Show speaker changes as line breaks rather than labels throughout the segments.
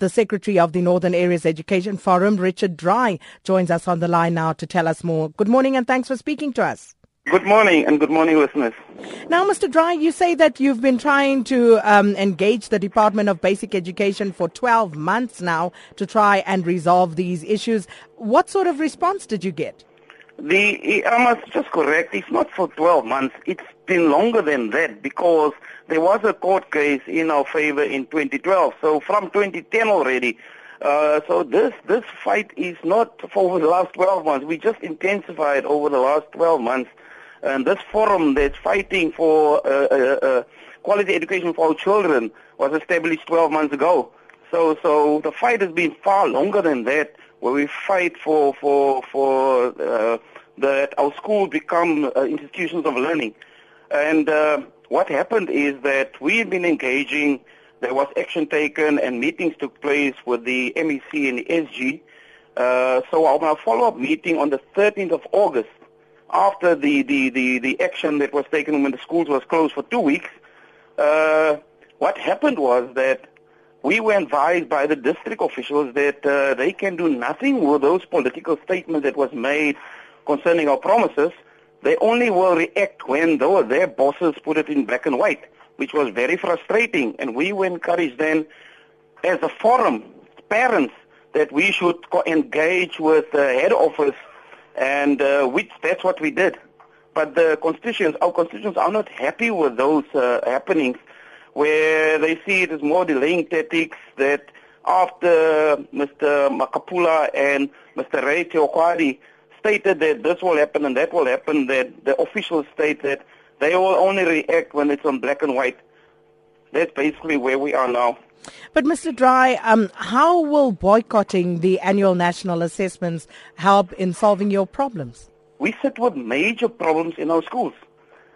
The Secretary of the Northern Areas Education Forum, Richard Dry, joins us on the line now to tell us more. Good morning and thanks for speaking to us.
Good morning and good morning, listeners.
Now, Mr. Dry, you say that you've been trying to um, engage the Department of Basic Education for 12 months now to try and resolve these issues. What sort of response did you get?
The I just correct. It's not for 12 months. It's been longer than that because there was a court case in our favor in 2012. So from 2010 already. Uh, so this this fight is not for the last 12 months. We just intensified over the last 12 months. And this forum that's fighting for uh, uh, uh, quality education for our children was established 12 months ago. So so the fight has been far longer than that where we fight for for for uh, that our schools become uh, institutions of learning. And uh, what happened is that we've been engaging. There was action taken, and meetings took place with the MEC and the SG. Uh, so our follow-up meeting on the 13th of August, after the, the, the, the action that was taken when the schools was closed for two weeks, uh, what happened was that we were advised by the district officials that uh, they can do nothing with those political statements that was made concerning our promises. They only will react when those, their bosses put it in black and white, which was very frustrating. And we were encouraged then, as a forum, parents, that we should engage with the head office, and uh, which that's what we did. But the constituents, our constituents are not happy with those uh, happenings where they see it as more delaying tactics that after Mr. Makupula and Mr. Ray Teokwadi stated that this will happen and that will happen, that the officials state that they will only react when it's on black and white. That's basically where we are now.
But Mr. Dry, um, how will boycotting the annual national assessments help in solving your problems?
We sit with major problems in our schools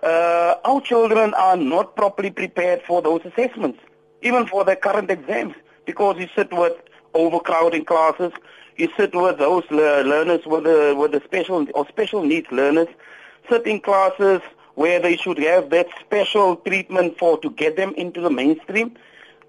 uh, our children are not properly prepared for those assessments, even for their current exams, because you sit with overcrowding classes, you sit with those learners with the, with the special or special needs learners, sit in classes where they should have that special treatment for to get them into the mainstream.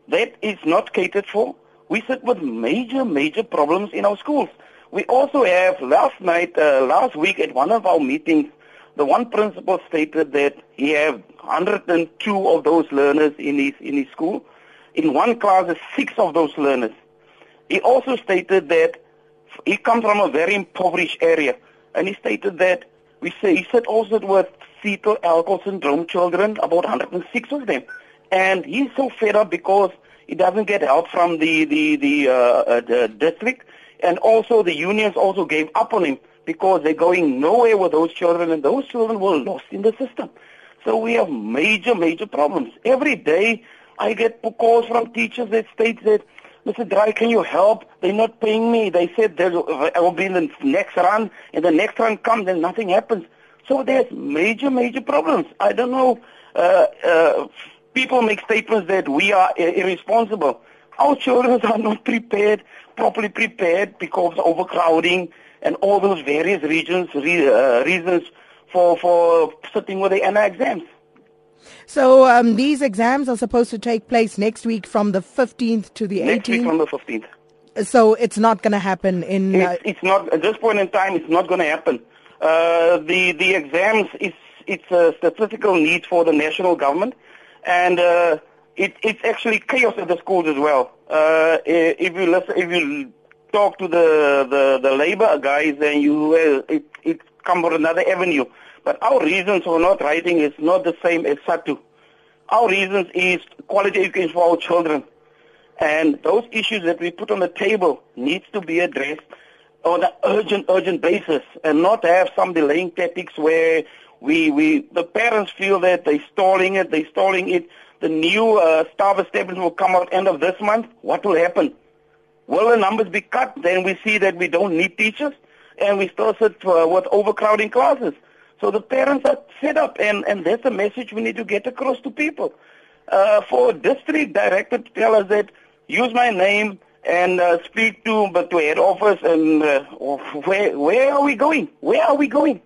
That is not catered for. We sit with major, major problems in our schools. We also have last night, uh, last week at one of our meetings, the one principal stated that he have 102 of those learners in his in his school. In one class, six of those learners. He also stated that he comes from a very impoverished area, and he stated that we say he said also that with fetal alcohol syndrome children, about 106 of them, and he's so fed up because he doesn't get help from the the the, uh, uh, the district, and also the unions also gave up on him because they're going nowhere with those children and those children were lost in the system. So we have major, major problems. Every day I get calls from teachers that state that, Mr. Dry, can you help? They're not paying me. They said there will be the next run, and the next run comes and nothing happens. So there's major, major problems. I don't know. Uh, uh, people make statements that we are irresponsible. Our children are not prepared, properly prepared because of overcrowding, and all those various regions, re, uh, reasons for, for sitting with the NI exams.
So um, these exams are supposed to take place next week from the 15th to the 18th?
Next week from the 15th.
So it's not going to happen in...
Uh, it's, it's, not, at this point in time, it's not going to happen. Uh, the, the exams, is it's a statistical need for the national government, and uh, it, it's actually chaos at the schools as well. Uh, if you listen, if you talk to the, the, the labor guys and you uh, it, it come from another avenue. But our reasons for not writing is not the same as SADTU. Our reasons is quality education for our children. And those issues that we put on the table needs to be addressed on an urgent, urgent basis and not have some delaying tactics where we, we, the parents feel that they're stalling it, they're stalling it. The new uh, staff establishment will come out end of this month. What will happen? Will the numbers be cut? Then we see that we don't need teachers, and we still sit uh, with overcrowding classes. So the parents are fed up, and, and that's a message we need to get across to people. Uh, for district director to tell us that use my name and uh, speak to but to head office and uh, where where are we going? Where are we going?